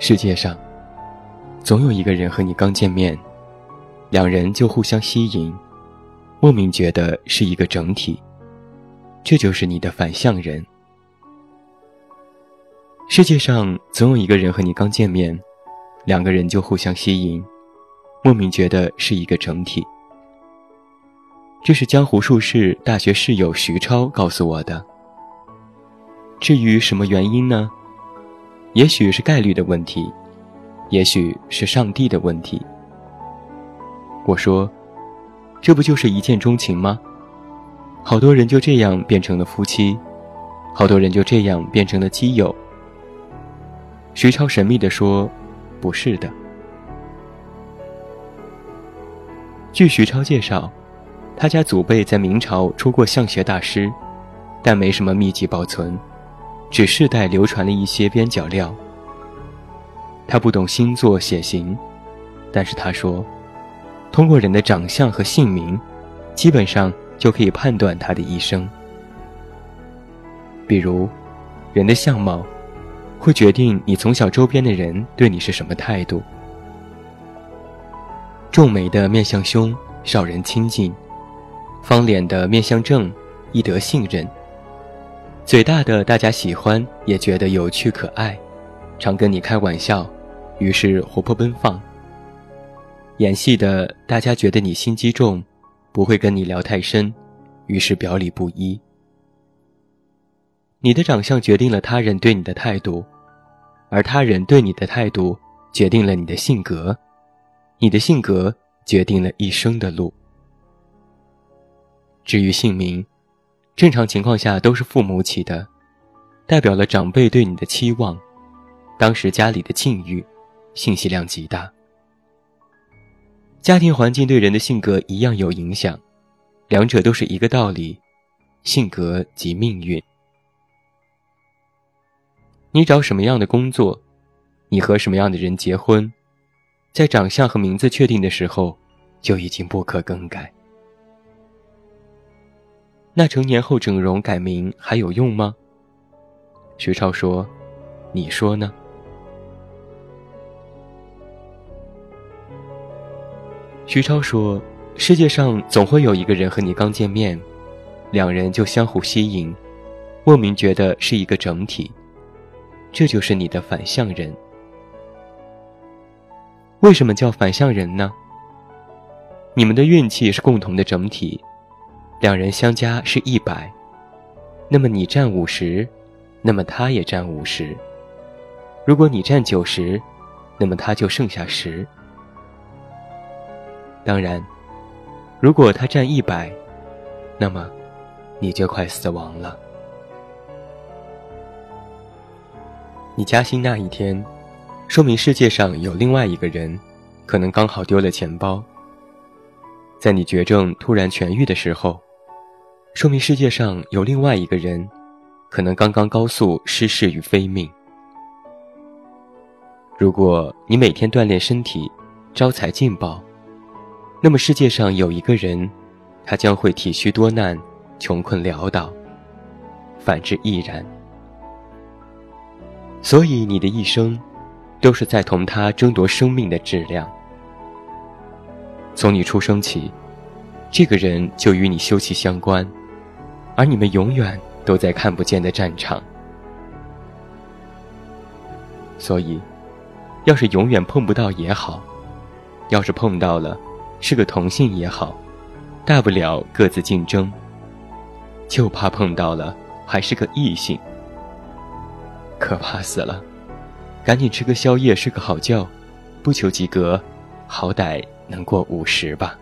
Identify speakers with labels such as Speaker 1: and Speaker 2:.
Speaker 1: 世界上，总有一个人和你刚见面，两人就互相吸引，莫名觉得是一个整体。这就是你的反向人。世界上总有一个人和你刚见面，两个人就互相吸引，莫名觉得是一个整体。这是江湖术士大学室友徐超告诉我的。至于什么原因呢？也许是概率的问题，也许是上帝的问题。我说，这不就是一见钟情吗？好多人就这样变成了夫妻，好多人就这样变成了基友。徐超神秘地说：“不是的。”据徐超介绍，他家祖辈在明朝出过相学大师，但没什么秘籍保存。只世代流传了一些边角料。他不懂星座血型，但是他说，通过人的长相和姓名，基本上就可以判断他的一生。比如，人的相貌，会决定你从小周边的人对你是什么态度。重眉的面相凶，少人亲近；方脸的面相正，易得信任。嘴大的大家喜欢，也觉得有趣可爱，常跟你开玩笑，于是活泼奔放。演戏的大家觉得你心机重，不会跟你聊太深，于是表里不一。你的长相决定了他人对你的态度，而他人对你的态度决定了你的性格，你的性格决定了一生的路。至于姓名。正常情况下都是父母起的，代表了长辈对你的期望，当时家里的境遇，信息量极大。家庭环境对人的性格一样有影响，两者都是一个道理，性格即命运。你找什么样的工作，你和什么样的人结婚，在长相和名字确定的时候，就已经不可更改。那成年后整容改名还有用吗？徐超说：“你说呢？”徐超说：“世界上总会有一个人和你刚见面，两人就相互吸引，莫名觉得是一个整体，这就是你的反向人。为什么叫反向人呢？你们的运气是共同的整体。”两人相加是一百，那么你占五十，那么他也占五十。如果你占九十，那么他就剩下十。当然，如果他占一百，那么你就快死亡了。你加薪那一天，说明世界上有另外一个人，可能刚好丢了钱包。在你绝症突然痊愈的时候。说明世界上有另外一个人，可能刚刚高速失事于非命。如果你每天锻炼身体，招财进宝，那么世界上有一个人，他将会体虚多难，穷困潦倒。反之亦然。所以你的一生，都是在同他争夺生命的质量。从你出生起，这个人就与你休戚相关。而你们永远都在看不见的战场，所以，要是永远碰不到也好，要是碰到了，是个同性也好，大不了各自竞争。就怕碰到了还是个异性，可怕死了！赶紧吃个宵夜，睡个好觉，不求及格，好歹能过五十吧。